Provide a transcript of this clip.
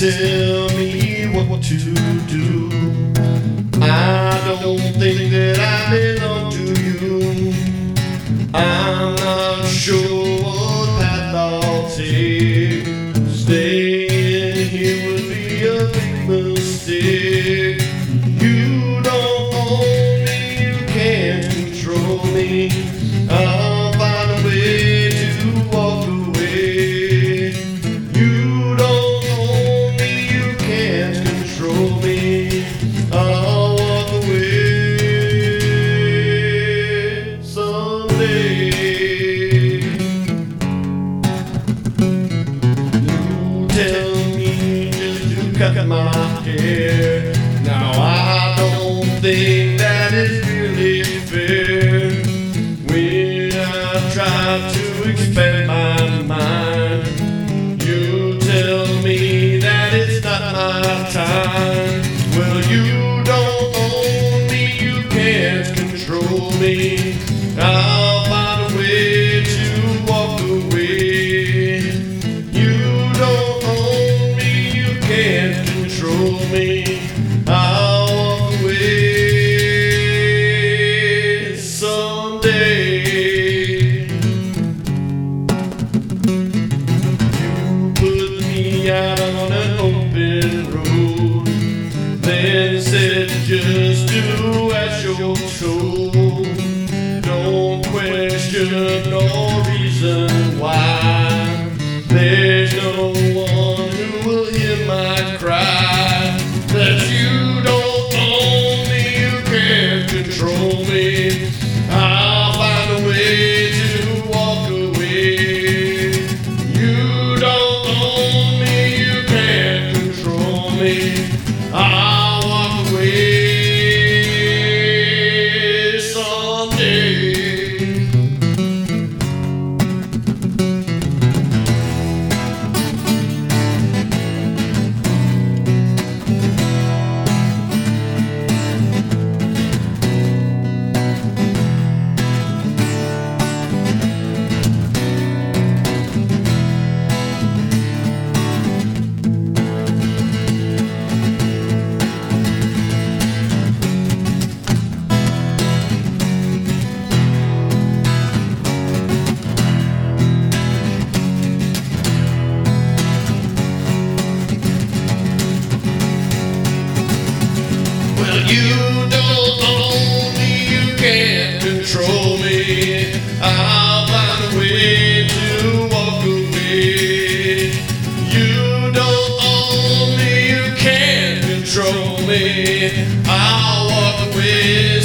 tell me what to do. I don't think that I belong. try to expand my mind. You tell me that it's not my time. Well, you don't own me, you can't control me. i Ah. Well, you don't own me, you can't control me. I'll find a way to walk away. You don't own me, you can't control me. I'll walk away.